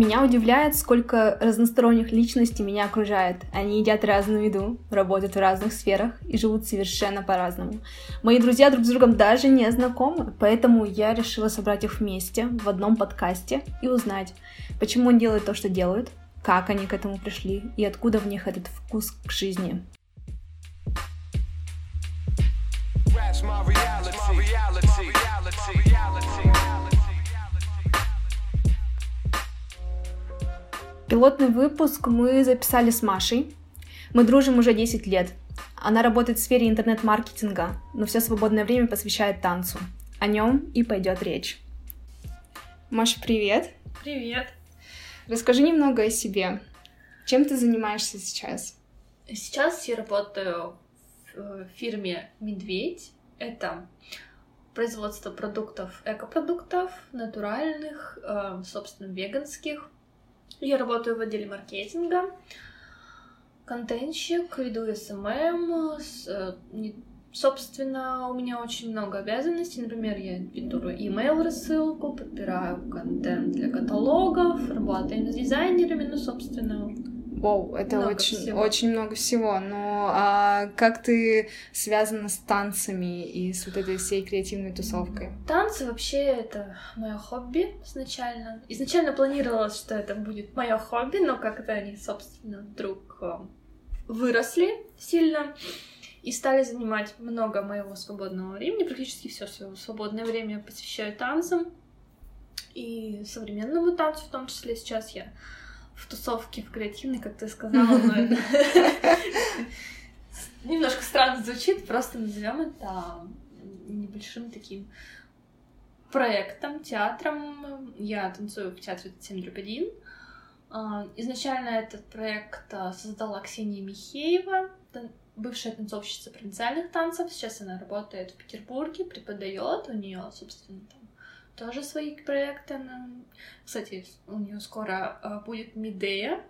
Меня удивляет, сколько разносторонних личностей меня окружает. Они едят разную еду, работают в разных сферах и живут совершенно по-разному. Мои друзья друг с другом даже не знакомы, поэтому я решила собрать их вместе в одном подкасте и узнать, почему они делают то, что делают, как они к этому пришли и откуда в них этот вкус к жизни. my reality. My reality. Пилотный выпуск мы записали с Машей. Мы дружим уже 10 лет. Она работает в сфере интернет-маркетинга, но все свободное время посвящает танцу. О нем и пойдет речь. Маша, привет. Привет. Расскажи немного о себе. Чем ты занимаешься сейчас? Сейчас я работаю в фирме «Медведь». Это производство продуктов, экопродуктов, натуральных, э, собственно, веганских. Я работаю в отделе маркетинга, контентщик, веду SMM, э, Собственно, у меня очень много обязанностей. Например, я веду email рассылку, подбираю контент для каталогов, работаем с дизайнерами, ну, собственно, Вау, это много очень, всего. очень много всего. Но а как ты связана с танцами и с вот этой всей креативной тусовкой? Танцы вообще это мое хобби изначально. Изначально планировалось, что это будет мое хобби, но как-то они, собственно, вдруг э, выросли сильно и стали занимать много моего свободного времени. Практически все свое свободное время посвящаю танцам и современному танцу, в том числе сейчас я в тусовке, в креативной, как ты сказала, но немножко странно звучит, просто назовем это небольшим таким проектом, театром. Я танцую в театре 7 дробь 1. Изначально этот проект а, создала Ксения Михеева, бывшая танцовщица провинциальных танцев. Сейчас она работает в Петербурге, преподает. У нее, собственно, там тоже свои проекты. Кстати, у нее скоро uh, будет Медея.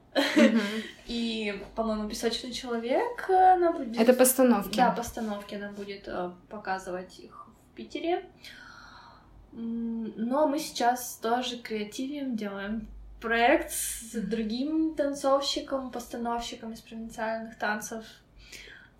И, по-моему, Песочный человек она будет. Это постановки. Да, постановки. Она будет uh, показывать их в Питере. Но мы сейчас тоже креативим, делаем проект с другим танцовщиком, постановщиком из провинциальных танцев а,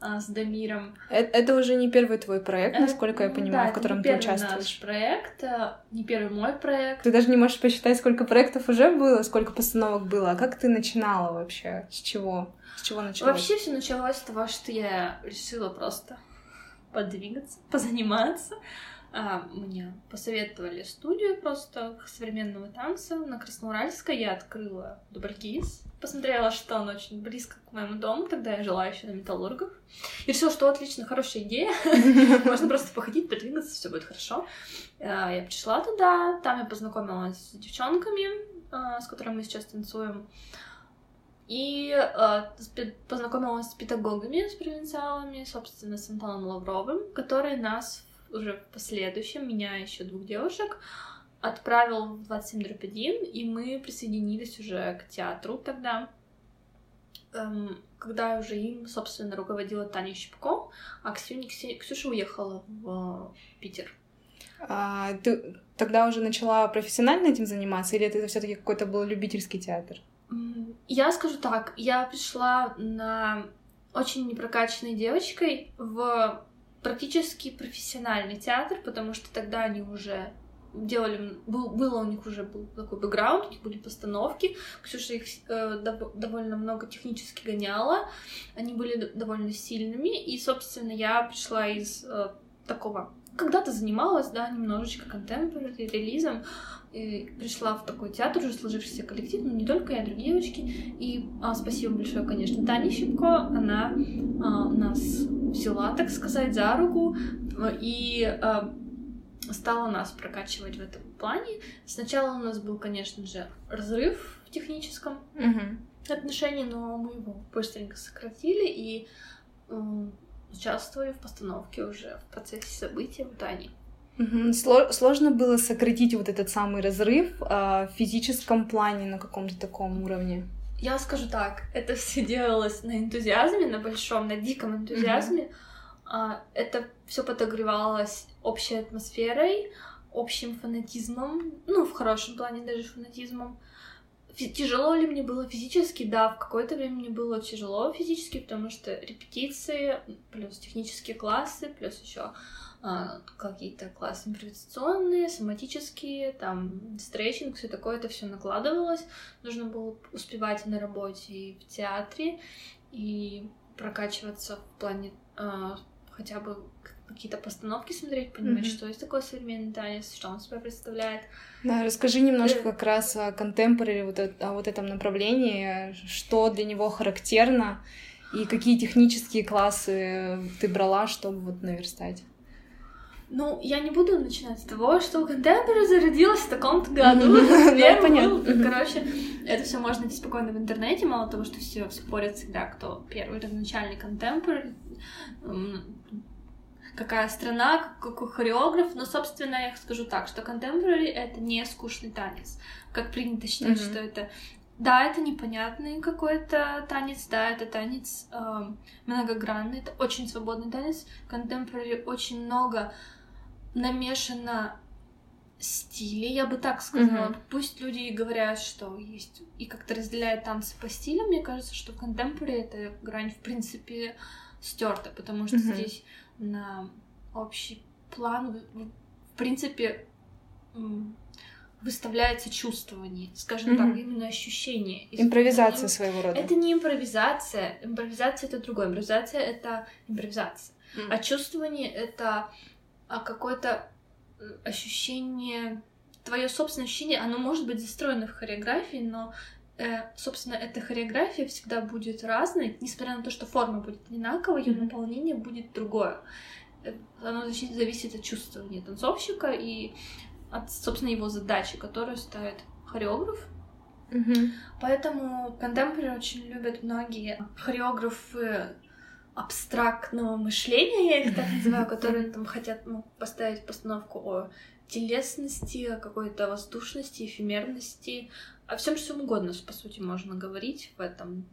с Дамиром. Это, это уже не первый твой проект, э, насколько я понимаю, да, в котором ты участвуешь. Наш проект, а, не первый мой проект. Ты даже не можешь посчитать, сколько проектов уже было, сколько постановок было. А как ты начинала вообще? С чего? С чего началось? Вообще все началось с того, что я решила просто подвигаться, позаниматься. А, мне посоветовали студию просто современного танца на Красноуральской. Я открыла Дубракис, посмотрела, что он очень близко к моему дому, тогда я жила еще на Металлургах. И решила, что отлично, хорошая идея. Можно просто походить, подвигаться, все будет хорошо. А, я пришла туда, там я познакомилась с девчонками, а, с которыми мы сейчас танцуем. И познакомилась с педагогами, с провинциалами, собственно, с Антоном Лавровым, которые нас уже в последующем, меня еще двух девушек, отправил в 27 дробь 1, и мы присоединились уже к театру тогда, эм, когда уже им, собственно, руководила Таня Щипко, а Ксюня, Ксюша уехала в Питер. А, ты тогда уже начала профессионально этим заниматься, или это все таки какой-то был любительский театр? Я скажу так, я пришла на очень непрокачанной девочкой в практически профессиональный театр, потому что тогда они уже делали, был, было у них уже был такой бэкграунд, у них были постановки, Ксюша их э, дов, довольно много технически гоняла, они были довольно сильными, и, собственно, я пришла из э, такого когда-то занималась, да, немножечко контемпорари, релизом, и пришла в такой театр, уже сложившийся коллектив, но не только я, другие девочки. И а, спасибо большое, конечно, Тане Щипко, она а, нас взяла, так сказать, за руку и а, стала нас прокачивать в этом плане. Сначала у нас был, конечно же, разрыв в техническом угу. отношении, но мы его быстренько сократили и э, участвовали в постановке уже в процессе событий в Дании. Сложно было сократить вот этот самый разрыв а, в физическом плане на каком-то таком уровне. Я скажу так, это все делалось на энтузиазме, на большом, на диком энтузиазме. Mm-hmm. Это все подогревалось общей атмосферой, общим фанатизмом, ну, в хорошем плане даже фанатизмом. Тяжело ли мне было физически? Да, в какое-то время мне было тяжело физически, потому что репетиции, плюс технические классы, плюс еще а, какие-то классы импровизационные, соматические, там стретчинг, все такое, это все накладывалось. Нужно было успевать и на работе, и в театре, и прокачиваться в плане а, хотя бы какие-то постановки смотреть, понимать, mm-hmm. что есть такое современный танец, что он себя представляет. Да, расскажи немножко как раз о контемпораре, вот о, о вот этом направлении, что для него характерно, и какие технические классы ты брала, чтобы вот наверстать. Ну, я не буду начинать с того, что контемпори зародилась в таком-то году. Короче, это все можно найти спокойно в интернете, мало того, что все спорят всегда, кто первый родоначальный контемпори, какая страна, какой хореограф, но, собственно, я скажу так, что contemporary — это не скучный танец, как принято считать, mm-hmm. что это... Да, это непонятный какой-то танец, да, это танец э, многогранный, это очень свободный танец. Contemporary очень много намешано стилей, я бы так сказала. Mm-hmm. Пусть люди говорят, что есть и как-то разделяют танцы по стилям, мне кажется, что в contemporary эта грань, в принципе, стерта, потому что mm-hmm. здесь на общий план, в принципе, выставляется чувствование, скажем mm-hmm. так, именно ощущение. Импровизация это, своего рода. Это не импровизация. Импровизация это другое. Импровизация это импровизация. Mm-hmm. А чувствование это а, какое-то ощущение, твое собственное ощущение, оно может быть застроено в хореографии, но Э, собственно, эта хореография всегда будет разной, несмотря на то, что форма будет одинаковая, ее наполнение будет другое. Э, оно зависит от чувствования танцовщика и от, собственно, его задачи, которую ставит хореограф. Mm-hmm. Поэтому контемпори очень любят многие хореографы абстрактного мышления, я их так называю, которые там хотят ну, поставить постановку о телесности, о какой-то воздушности, эфемерности, о всем чем угодно, по сути, можно говорить в этом,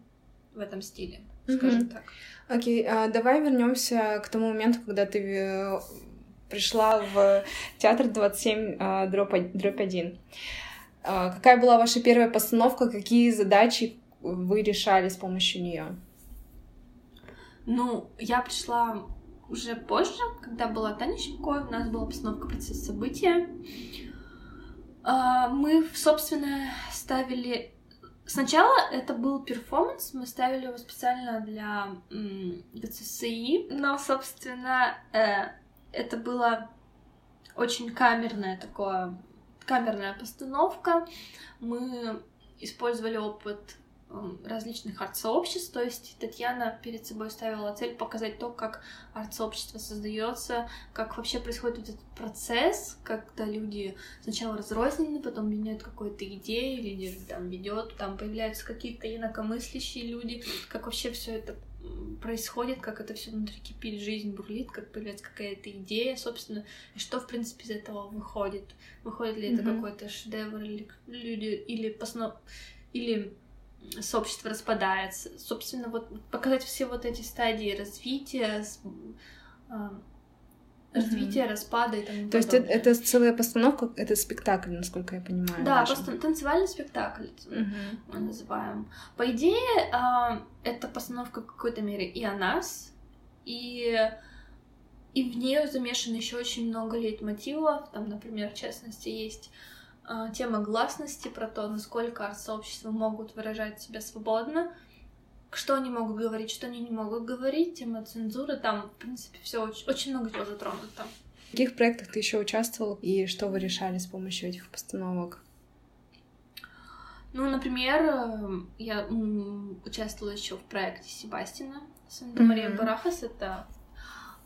в этом стиле, скажем mm-hmm. так. Окей, okay, а давай вернемся к тому моменту, когда ты э, пришла в театр 27 а, дробь 1. А, какая была ваша первая постановка, какие задачи вы решали с помощью нее? Ну, я пришла уже позже, когда была Таня Щепкой, у нас была постановка процесса события. А, мы, собственно, ставили... Сначала это был перформанс, мы ставили его специально для ГЦСИ, но, собственно, э, это было очень камерное такое, камерная постановка. Мы использовали опыт различных арт-сообществ. То есть Татьяна перед собой ставила цель показать то, как арт-сообщество создается, как вообще происходит вот этот процесс, когда люди сначала разрознены, потом меняют какую-то идею, лидер там ведет, там появляются какие-то инакомыслящие люди, как вообще все это происходит, как это все внутри кипит, жизнь бурлит, как появляется какая-то идея, собственно, и что, в принципе, из этого выходит. Выходит ли mm-hmm. это какой-то шедевр, или люди, или постанов... или сообщество распадается. Собственно, вот показать все вот эти стадии развития, э, развития, mm-hmm. распада и тому То есть это, это целая постановка, это спектакль, насколько я понимаю. Да, просто танцевальный спектакль mm-hmm. мы называем. По идее, э, это постановка в какой-то мере и о нас, и и в нее замешано еще очень много лейтмотивов. Там, например, в частности, есть а, тема гласности, про то, насколько арт-сообщества могут выражать себя свободно, что они могут говорить, что они не могут говорить, тема цензуры, там, в принципе, все очень, очень много чего затронуто. В каких проектах ты еще участвовал и что вы решали с помощью этих постановок? Ну, например, э, я участвовала еще в проекте Себастина Санта Мария mm-hmm. Барахас. Это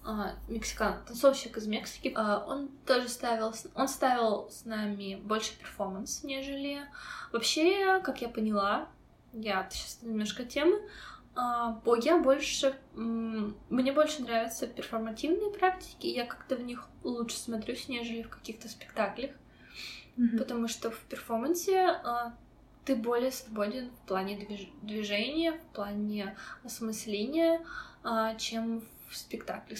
а, мексикан, танцовщик из Мексики, а, он тоже ставил, он ставил с нами больше перформанс, нежели. Вообще, как я поняла, я сейчас немножко темы, а, я больше, мне больше нравятся перформативные практики, я как-то в них лучше смотрюсь, нежели в каких-то спектаклях, mm-hmm. потому что в перформансе ты более свободен в плане движения, в плане осмысления, чем в В спектакле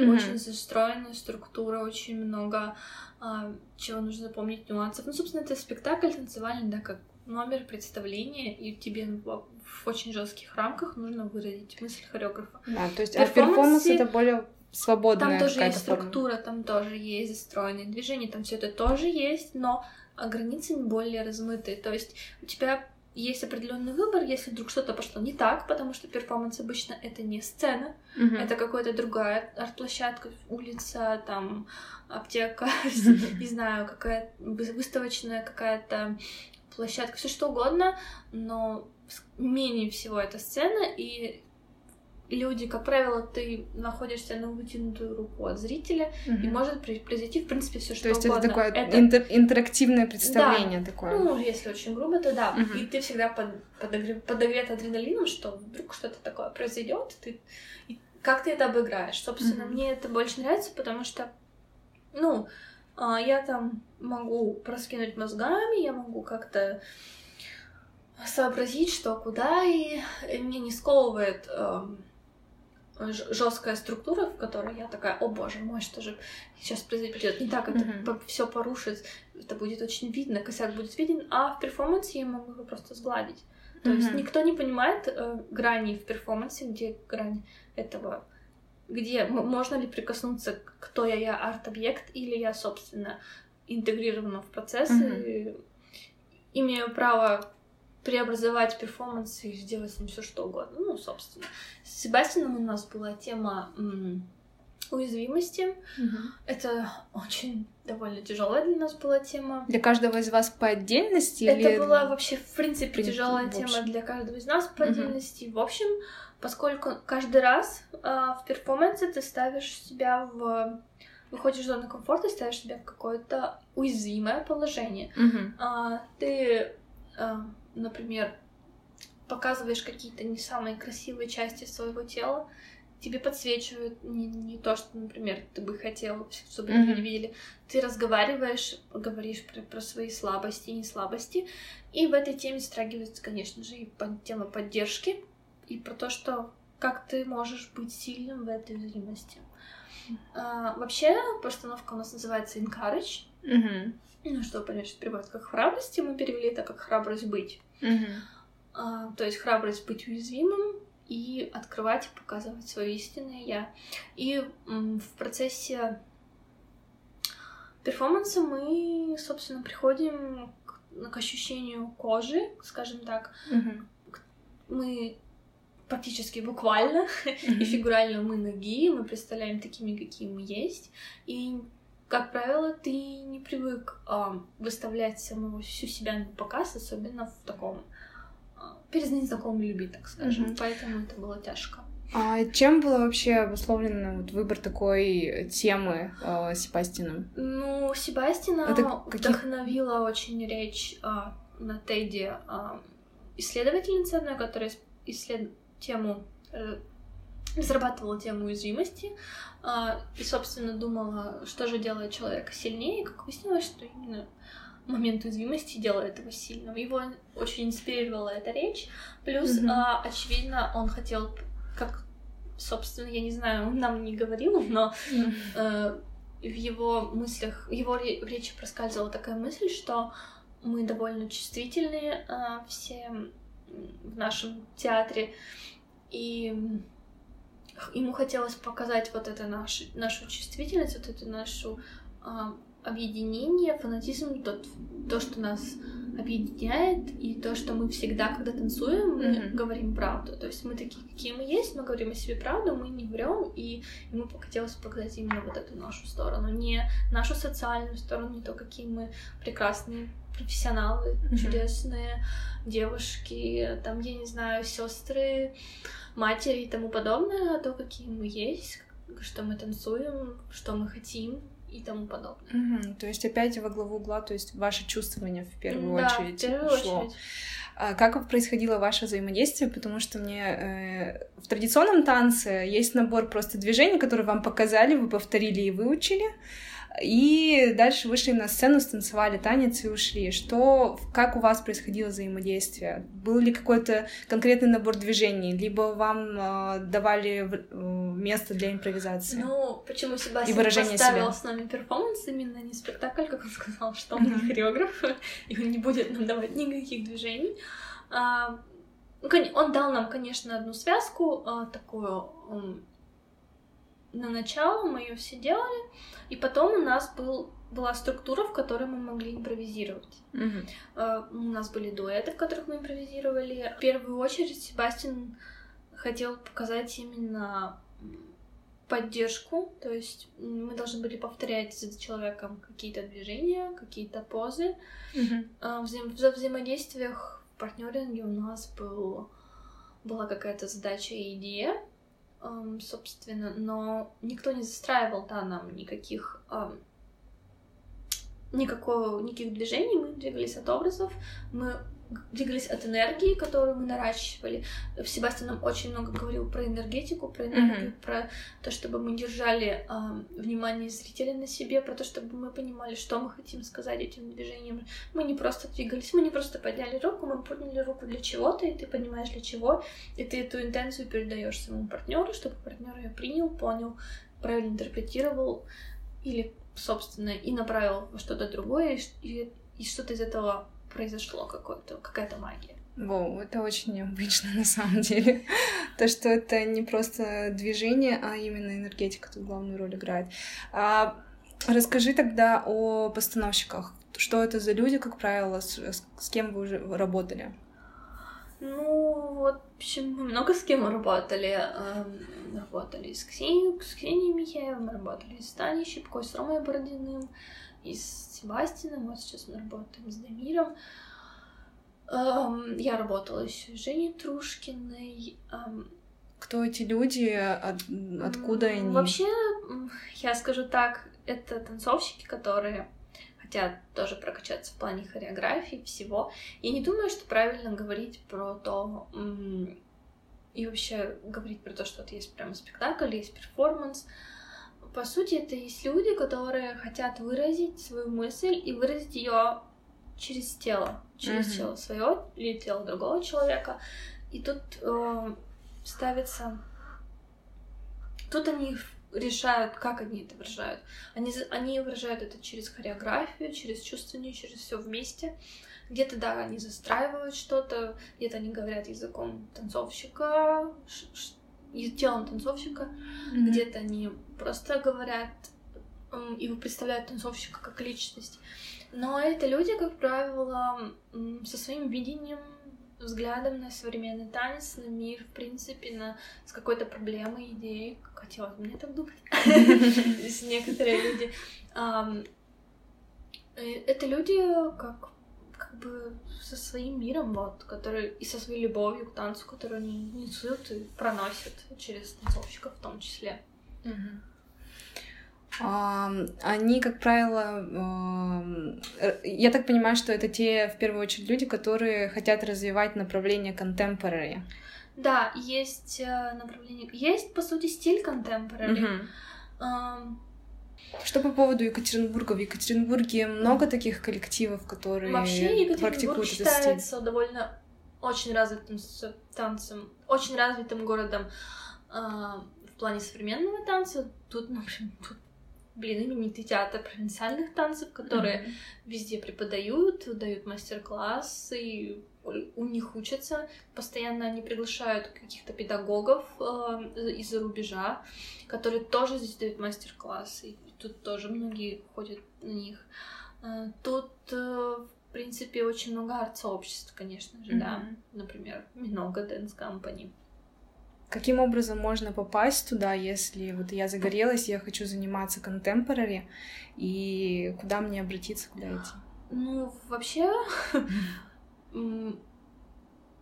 mm-hmm. очень застроенная структура, очень много а, чего нужно запомнить, нюансов. Ну, собственно, это спектакль танцевальный, да, как номер, представление, и тебе в очень жестких рамках нужно выразить мысль хореографа. Да, то есть а перформанс это более свободная Там тоже есть форма. структура, там тоже есть застроенные движения, там все это тоже есть, но границы более размытые. То есть у тебя есть определенный выбор, если вдруг что-то пошло не так, потому что перформанс обычно это не сцена, mm-hmm. это какая-то другая арт-площадка, улица, там аптека, не знаю, какая выставочная какая-то площадка, все что угодно, но менее всего это сцена, и люди, как правило, ты находишься на вытянутую руку от зрителя, угу. и может произойти, в принципе, все что то есть угодно. это такое это... Интер- интерактивное представление да. такое. Ну, если очень грубо, то да. Угу. И ты всегда под, подогрев, подогрет адреналином, что вдруг что-то такое произойдет, ты и как ты это обыграешь. Собственно, угу. мне это больше нравится, потому что, ну, а, я там могу проскинуть мозгами, я могу как-то сообразить, что куда, и мне не сковывает эм, жесткая структура, в которой я такая, о боже мой, что же сейчас произойдет не так, это mm-hmm. все порушит, это будет очень видно, косяк будет виден, а в перформансе я могу его просто сгладить. То mm-hmm. есть никто не понимает э, грани в перформансе, где грань этого, где можно ли прикоснуться, кто я, я арт-объект или я, собственно, интегрирована в процесс mm-hmm. и имею право преобразовать перформанс и сделать с ним все что угодно. Ну, собственно. С Себастьяном у нас была тема уязвимости. Угу. Это очень довольно тяжелая для нас была тема. Для каждого из вас по отдельности? Это или... была вообще, в принципе, тяжелая тема для каждого из нас по угу. отдельности. В общем, поскольку каждый раз а, в перформансе ты ставишь себя в выходишь из зоны комфорта и ставишь себя в какое-то уязвимое положение. Угу. А, ты а, например, показываешь какие-то не самые красивые части своего тела, тебе подсвечивают не, не то, что, например, ты бы хотел, чтобы mm-hmm. люди видели. Ты разговариваешь, говоришь про, про свои слабости и не слабости. И в этой теме затрагивается, конечно же, и тема поддержки, и про то, что как ты можешь быть сильным в этой уязвимости. А, вообще, постановка у нас называется Encourage. Mm-hmm. Ну, что, понять, что переводится как храбрость, и мы перевели это как храбрость быть. Угу. А, то есть храбрость быть уязвимым и открывать и показывать свое истинное я. И в процессе перформанса мы, собственно, приходим к, к ощущению кожи, скажем так. Угу. Мы практически буквально и фигурально мы ноги, мы представляем такими, какие мы есть. И как правило, ты не привык э, выставлять самого всю себя на показ, особенно в таком э, перед незнакомым людьми, так скажем. Mm-hmm. Поэтому это было тяжко. А чем было вообще обусловлен вот, выбор такой темы э, Себастьяном? Ну, Себастина это каких... вдохновила очень речь э, на Теди э, исследовательница одной, которая исслед... тему э, разрабатывала тему уязвимости а, и, собственно, думала, что же делает человека сильнее, и как выяснилось, что именно момент уязвимости делает его сильным. Его очень инспирировала эта речь. Плюс, mm-hmm. а, очевидно, он хотел, как, собственно, я не знаю, он нам не говорил, но mm-hmm. а, в его мыслях, в его речи проскальзывала такая мысль, что мы довольно чувствительные а, все в нашем театре, и ему хотелось показать вот это наш, нашу чувствительность, вот это нашу а, объединение, фанатизм, тот, то, что нас объединяет, и то, что мы всегда, когда танцуем, мы mm-hmm. говорим правду. То есть мы такие, какие мы есть, мы говорим о себе правду, мы не врем, и ему хотелось показать именно вот эту нашу сторону, не нашу социальную сторону, не то, какие мы прекрасные профессионалы, mm-hmm. чудесные девушки, там, я не знаю, сестры, матери и тому подобное, а то, какие мы есть, что мы танцуем, что мы хотим и тому подобное. Угу, то есть опять во главу угла, то есть ваше чувствование в первую да, очередь в первую шло. очередь. А как происходило ваше взаимодействие? Потому что мне э, в традиционном танце есть набор просто движений, которые вам показали, вы повторили и выучили. И дальше вышли на сцену, станцевали танец и ушли. Что, как у вас происходило взаимодействие? Был ли какой-то конкретный набор движений? Либо вам э, давали э, место для импровизации. Ну, почему Себастьян И выражение поставил себя. с нами перформанс именно не спектакль, как он сказал, что он не хореограф, и он не будет нам давать никаких движений. А, ну, он дал нам, конечно, одну связку, а, такую на начало, мы ее все делали, и потом у нас был, была структура, в которой мы могли импровизировать. Мгм. Э, У нас были дуэты, в которых мы импровизировали. В первую очередь Себастьян хотел показать именно поддержку, то есть мы должны были повторять за человеком какие-то движения, какие-то позы. Мгм. А, взаим- в взаимодействиях в партнеринге у нас был, была какая-то задача и идея, эм, собственно, но никто не застраивал, да, нам никаких эм, никакого, никаких движений, мы двигались от образов, мы двигались от энергии, которую мы наращивали. Себастьян нам очень много говорил про энергетику, про энергию, Мгм. про то, чтобы мы держали эм, внимание зрителя на себе, про то, чтобы мы понимали, что мы хотим сказать этим движением. Мы не просто двигались, мы не просто подняли руку, мы подняли руку для чего-то, и ты понимаешь для чего, и ты эту интенцию передаешь своему партнеру, чтобы партнер ее принял, понял, правильно интерпретировал или, собственно, и направил во что-то другое, и и, и что-то из этого произошло, какое-то, какая-то магия. Воу, это очень необычно на самом деле. То, что это не просто движение, а именно энергетика тут главную роль играет. А, расскажи тогда о постановщиках. Что это за люди, как правило, с, с- кем вы уже работали? Ну, вот, в общем, мы много с кем работали. Эм, Работали с Ксенией, с Ксенией Михеевой, мы работали с Таней Щипкой, с Ромой Бородиным, и с Себастином. Вот сейчас мы работаем с Дамиром. Эм, Я работала еще с Женей Трушкиной. Эм, Кто эти люди? От- откуда они? Вообще, я скажу так, это танцовщики, которые хотят тоже прокачаться в плане хореографии, всего. Я не думаю, что правильно говорить про то, и вообще говорить про то, что вот есть прям спектакль, есть перформанс. По сути, это есть люди, которые хотят выразить свою мысль и выразить ее через тело, через Мгм. тело свое или тело другого человека. И тут э, ставится... Тут они решают, как они это выражают. Они, они выражают это через хореографию, через чувствование, через все вместе. Где-то, да, они застраивают что-то, где-то они говорят языком танцовщика, ш- ш- телом танцовщика, Мгм. где-то они просто говорят и представляют танцовщика как личность. Но это люди, как правило, со своим видением, взглядом на современный танец, на мир, в принципе, на, с какой-то проблемой, идеей. Хотелось бы мне так думать. Некоторые люди. Э, Это люди как как бы со своим миром, вот, который и со своей любовью к танцу, которую они несут и проносят через танцовщиков в том числе. Они, как правило, я так понимаю, что это те, в первую очередь, люди, которые хотят развивать направление contemporary. Да, есть э, направление, есть по сути стиль contemporary. Что по поводу Екатеринбурга? В Екатеринбурге много таких коллективов, которые Вообще Екатеринбург практикуют этот стиль. считается довольно очень развитым танцем, очень развитым городом в плане современного танца. Тут, например, тут, блин, именитый театр провинциальных танцев, которые Мгм. везде преподают, дают мастер-классы, и у них учатся. Постоянно они приглашают каких-то педагогов э, из-за рубежа, которые тоже здесь дают мастер-классы. И тут тоже многие ходят на них. Э, Тут, э, в принципе, очень много арт-сообществ, конечно же, да. Мгм. Например, много Dance Company. Каким образом можно попасть туда, если вот я загорелась, я хочу заниматься contemporary, и куда мне обратиться, куда идти? Ну, вообще,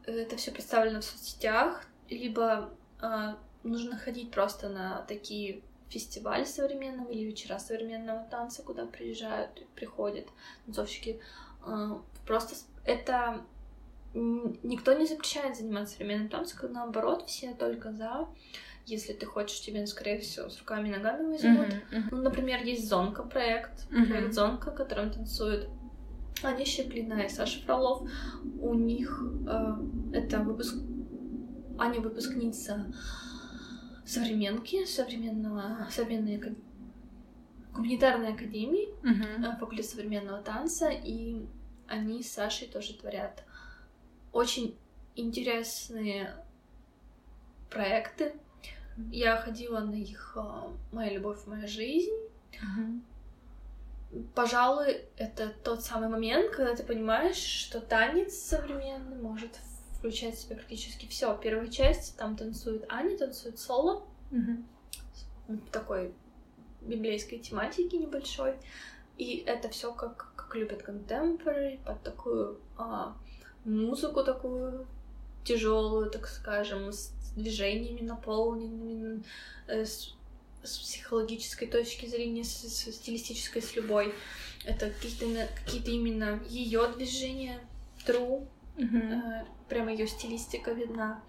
это все представлено в соцсетях, либо а, нужно ходить просто на такие фестивали современного или вечера современного танца, куда приезжают приходят танцовщики. А, Просто это никто не запрещает заниматься современным танцем, наоборот, все только за. Если ты хочешь, тебе, скорее всего, с руками и ногами возьмут. Мгм, мгм. Ну, например, есть Зонка проект, Мгм. проект Зонка, в котором танцуют Аня Щеплина и Саша Фролов. У них э, это выпуск... Аня выпускница современки, современного, современной гуманитарной академии, Мгм. факультет современного танца, и они с Сашей тоже творят очень интересные проекты. Я ходила на их а, «Моя любовь, моя жизнь». Мгм. Пожалуй, это тот самый момент, когда ты понимаешь, что танец современный может включать в себя практически все. Первая часть, там танцует Аня, танцует соло, в такой библейской тематики небольшой. И это все как, как любят contemporary, под такую а, музыку такую тяжелую, так скажем, с движениями наполненными, э, с, с психологической точки зрения, с, с стилистической, с любой. Это какие-то именно, какие-то именно ее движения, true, Мгм. Э, прямо ее стилистика видна.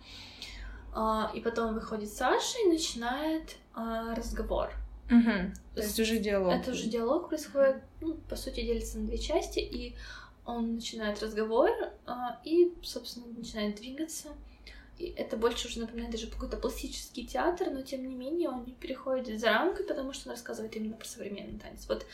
А, и потом выходит Саша и начинает а, разговор. Мгм. То есть уже диалог. Это уже диалог происходит, ну, по сути, делится на две части, и он начинает разговор а, и, собственно, начинает двигаться. И это больше уже напоминает даже какой-то пластический театр, но тем не менее он не переходит за рамки, потому что он рассказывает именно про современный танец. Вот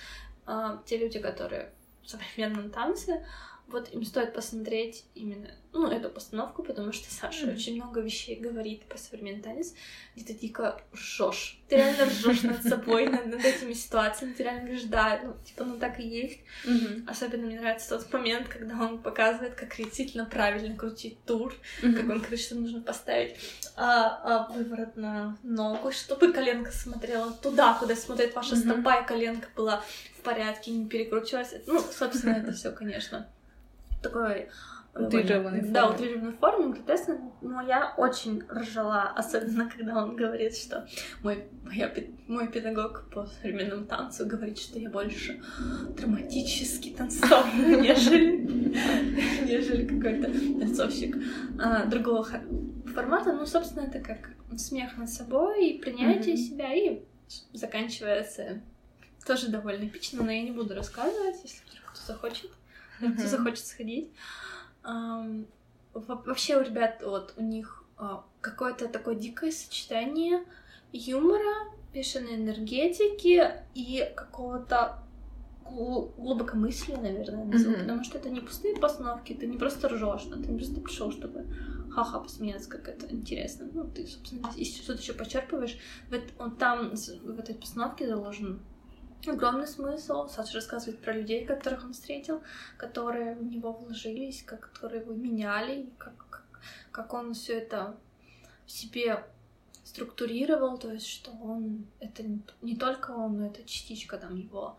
а, те люди, которые в современном танце, вот им стоит посмотреть именно ну, эту постановку, потому что Саша Мгм. очень много вещей говорит про современный танец, где ты дико ржешь. Ты реально ржешь над собой, над, над этими ситуациями, ты реально говоришь, да, ну, типа, ну так и есть. Мгм. Особенно мне нравится тот момент, когда он показывает, как действительно правильно крутить тур, как Мгм. он говорит, что нужно поставить а, а, выворот на ногу, чтобы коленка смотрела туда, куда смотрит ваша Мгм. стопа, и коленка была в порядке, не перекручивалась. Ну, собственно, это все, конечно, такой э, Утрированной Да, утрированной форме, гротескно, но я очень ржала, особенно когда он говорит, что мой, моя, мой педагог по современному танцу говорит, что я больше драматический танцовщик, нежели, нежели какой-то танцовщик а, другого формата. Ну, собственно, это как смех над собой и принятие Мгм. себя, и заканчивается тоже довольно эпично, но я не буду рассказывать, если вдруг кто захочет, кто захочет сходить. Вообще у ребят вот у них а, какое-то такое дикое сочетание юмора, бешеной энергетики и какого-то глу- глубокомыслия, наверное, назову, Мгм. потому что это не пустые постановки, ты не просто ржешь, но ты не просто пришел, чтобы ха-ха посмеяться, как это интересно. Ну, ты, собственно, если что-то еще почерпываешь, в эт- он там в этой постановке заложен огромный смысл. Саша рассказывает про людей, которых он встретил, которые в него вложились, как, которые его меняли, как, как, как он все это в себе структурировал, то есть что он это не, только он, но это частичка там его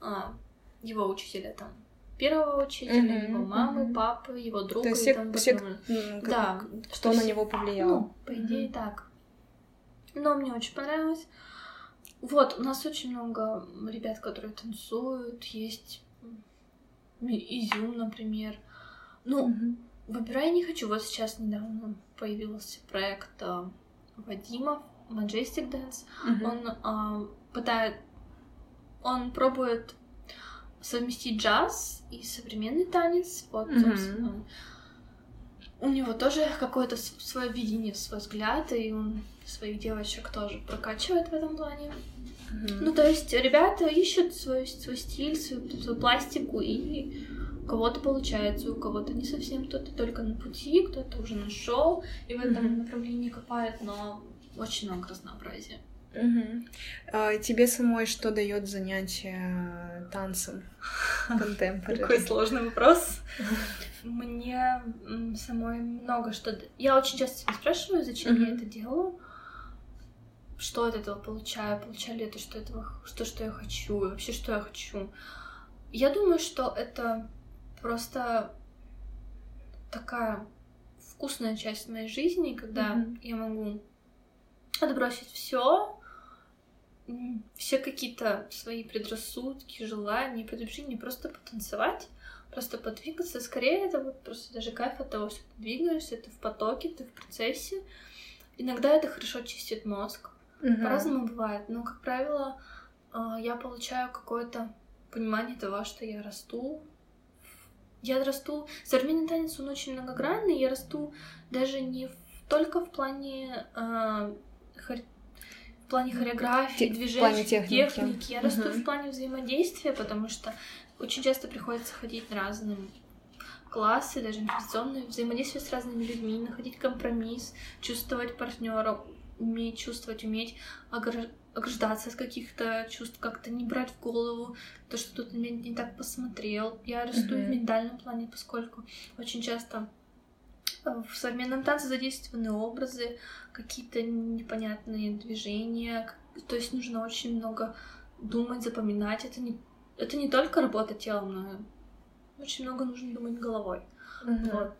а, его учителя там первого учителя, Мгм, его мамы, мгм. папы, его друга То есть и тому все, подобное. м, как- Да, что на него повлияло. ну, по идее, так. Но мне очень понравилось. Вот, у нас очень много ребят, которые танцуют. Есть Изюм, например. Ну, Мгм. выбирай не хочу. Вот сейчас недавно появился проект а, Вадима Majestic Dance. Мгм. Он а, пытает... Он пробует совместить джаз и современный танец. Вот, Мгм. собственно, у него тоже какое-то свое видение, свой взгляд, и он своих девочек тоже прокачивает в этом плане. Мгм. Ну, то есть ребята ищут свой, свой стиль, свою, свою пластику, и у кого-то получается, у кого-то не совсем, кто-то только на пути, кто-то уже нашел и в этом Мгм. направлении копает, но очень много разнообразия. Мгм. А тебе самой что дает занятие танцем контемпорари? Какой сложный вопрос. Мне самой много что... Я очень часто себя спрашиваю, зачем я Мгм. это делаю, что от этого получаю, получаю ли это, что, этого, что, что я хочу, и вообще, что я хочу. Я думаю, что это просто такая вкусная часть моей жизни, когда Мгм. я могу отбросить все, все какие-то свои предрассудки, желания, предубеждения, просто потанцевать, просто подвигаться. Скорее, это вот просто даже кайф от того, что ты двигаешься, ты в потоке, ты в процессе. Иногда это хорошо чистит мозг. Мгм. По-разному бывает, но, как правило, а, я получаю какое-то понимание того, что я расту. Я расту... Современный танец, он очень многогранный, я расту даже не в- только в плане а, в плане хореографии, Те- в движений, плане техники. техники. Я расту Мгм. в плане взаимодействия, потому что очень часто приходится ходить на разные классы, даже импровизационные, взаимодействие с разными людьми, находить компромисс, чувствовать партнера, уметь чувствовать, уметь огр- ограждаться от каких-то чувств, как-то не брать в голову то, что кто-то меня не так посмотрел. Я расту Мгм. в ментальном плане, поскольку очень часто в современном танце задействованы образы, какие-то непонятные движения, то есть нужно очень много думать, запоминать. Это не, это не только работа телом, но очень много нужно думать головой. Мгм. Вот.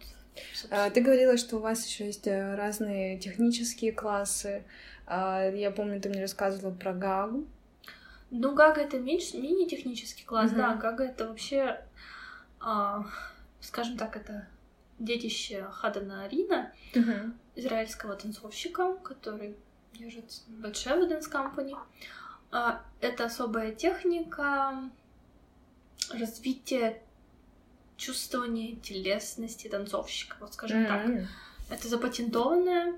А, Ты говорила, что у вас еще есть э, разные технические классы. А, Я помню, ты мне рассказывала про Гагу. Ну, Гага это меньше, мини-технический класс, Мгм. да. Гага это вообще, а, скажем так, это детище Хадана Арина, израильского танцовщика, который держит большой Evidence Company. А, Это особая техника развития чувствования телесности танцовщика, вот скажем так. М. Это запатентованное.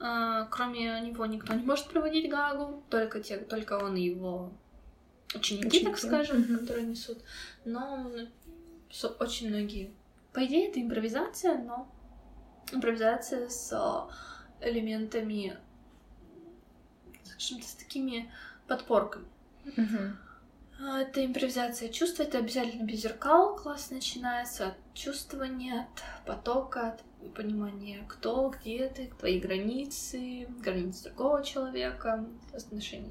а, Кроме него никто не может проводить гагу, только те, только он и его ученики, так Ученики. скажем, Мгм. которые несут. Но очень многие. По идее, это импровизация, но импровизация с а, элементами, скажем, с такими подпорками. А, Это импровизация чувств, это обязательно без зеркал. Класс начинается от чувствования, от потока, от понимания, кто, где ты, твои границы, границы другого человека, отношения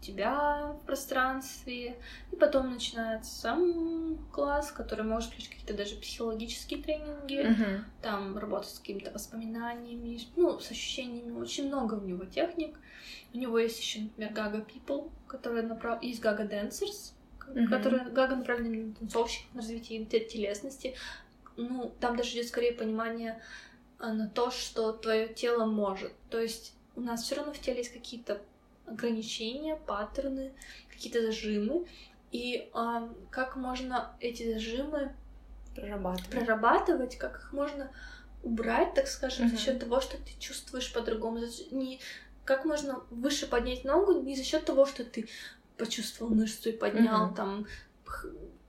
тебя в пространстве. И потом начинается сам класс, который может включить какие-то даже психологические тренинги, Мгм. там работа с какими-то воспоминаниями, ну, с ощущениями. Очень много у него техник. У него есть еще, например, Gaga People, которая направ... есть Gaga Dancers, к- Мгм. которая Gaga направлена на танцовщиков, на развитие те- телесности. Ну, там даже идет скорее понимание а, на то, что твое тело может. То есть у нас все равно в теле есть какие-то ограничения, паттерны, какие-то зажимы. И а, как можно эти зажимы Прорабатываю. прорабатывать, как их можно убрать, так скажем, Мгм. за счет того, что ты чувствуешь по-другому. Не, как можно выше поднять ногу не за счет того, что ты почувствовал мышцу и поднял Мгм. там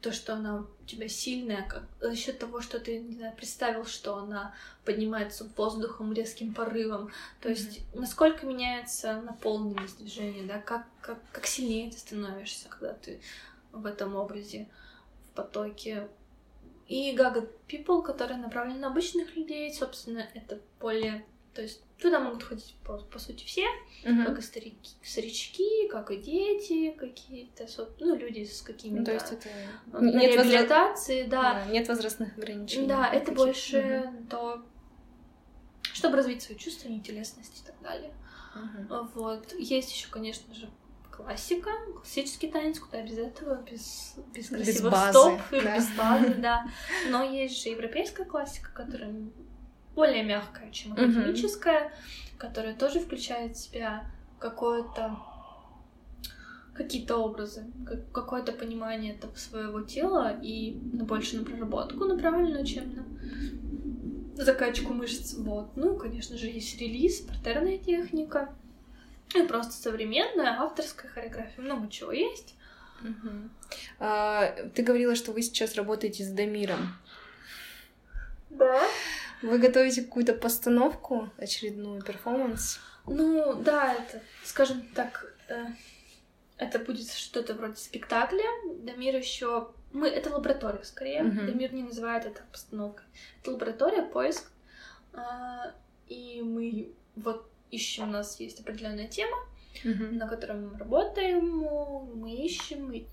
то, что она тебя сильная, как за счет того, что ты не знаю, представил, что она поднимается воздухом, резким порывом. То есть насколько меняется наполненность движения, да, как, как, как сильнее ты становишься, когда ты в этом образе, в потоке. И Gaga People, которые направлены на обычных людей, собственно, это более... То есть туда могут ходить, по, по сути, все, Мгм. как и старики, старички, как и дети какие-то, ну, люди с Ну, какими-то то есть это н- нет, возра- реабилитации, да. да, нет возрастных ограничений. Да, это Таких. больше то, чтобы развить свою чувственную телесность и так далее. Мгм. Вот. Есть еще, конечно же, классика, классический танец, куда без этого, без, без Без красивых базы, стоп, да. без базы, да. Но есть же европейская классика, которая более мягкая, чем академическая, которая тоже включает в себя какое-то какие-то образы, как- какое-то понимание этого своего тела и больше на проработку направлено, чем на закачку мышц. Вот. Ну, конечно же, есть релиз, партерная техника. И просто современная авторская хореография. Много чего есть. Мгм. А, Ты говорила, что вы сейчас работаете с Дамиром. Да. Вы готовите какую-то постановку, очередную перформанс? Ну, да, это, скажем так, э, это будет что-то вроде спектакля. Дамир еще... Мы... Это лаборатория, скорее. Мгм. Дамир не называет это постановкой. Это лаборатория, поиск. А, И мы вот ищем, у нас есть определенная тема, Мгм. на котором мы работаем, мы ищем, и-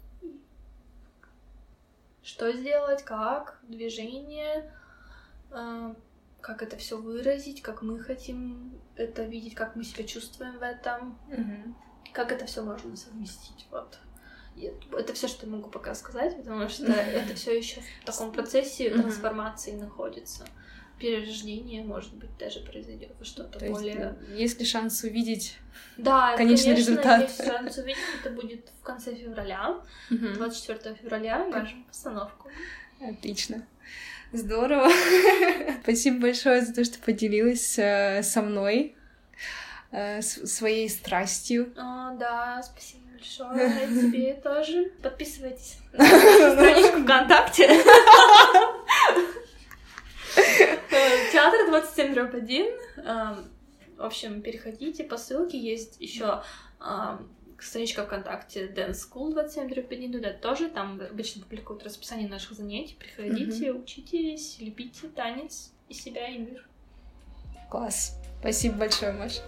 что сделать, как, движение, а, как это все выразить, как мы хотим это видеть, как мы себя чувствуем в этом, Мгм. как это все можно совместить. Вот. Это все, что я могу пока сказать, потому что это все еще в таком процессе трансформации находится. Перерождение, может быть, даже произойдет что-то То есть, более э, есть ли шанс увидеть? да, Конечный конечно, результат. есть шанс увидеть. Это будет в конце февраля, Мгм. 24 февраля. Покажем постановку. Отлично. Здорово. Спасибо большое за то, что поделилась э, со мной э, своей страстью. О, да, спасибо большое тебе тоже. Подписывайтесь на страничку ВКонтакте. Театр 27 дробь 1. В общем, переходите по ссылке. Есть еще страничка ВКонтакте Dance School 27 туда тоже, там обычно публикуют расписание наших занятий, приходите, угу. учитесь, любите танец и себя, и мир. Класс. Спасибо большое, Маша.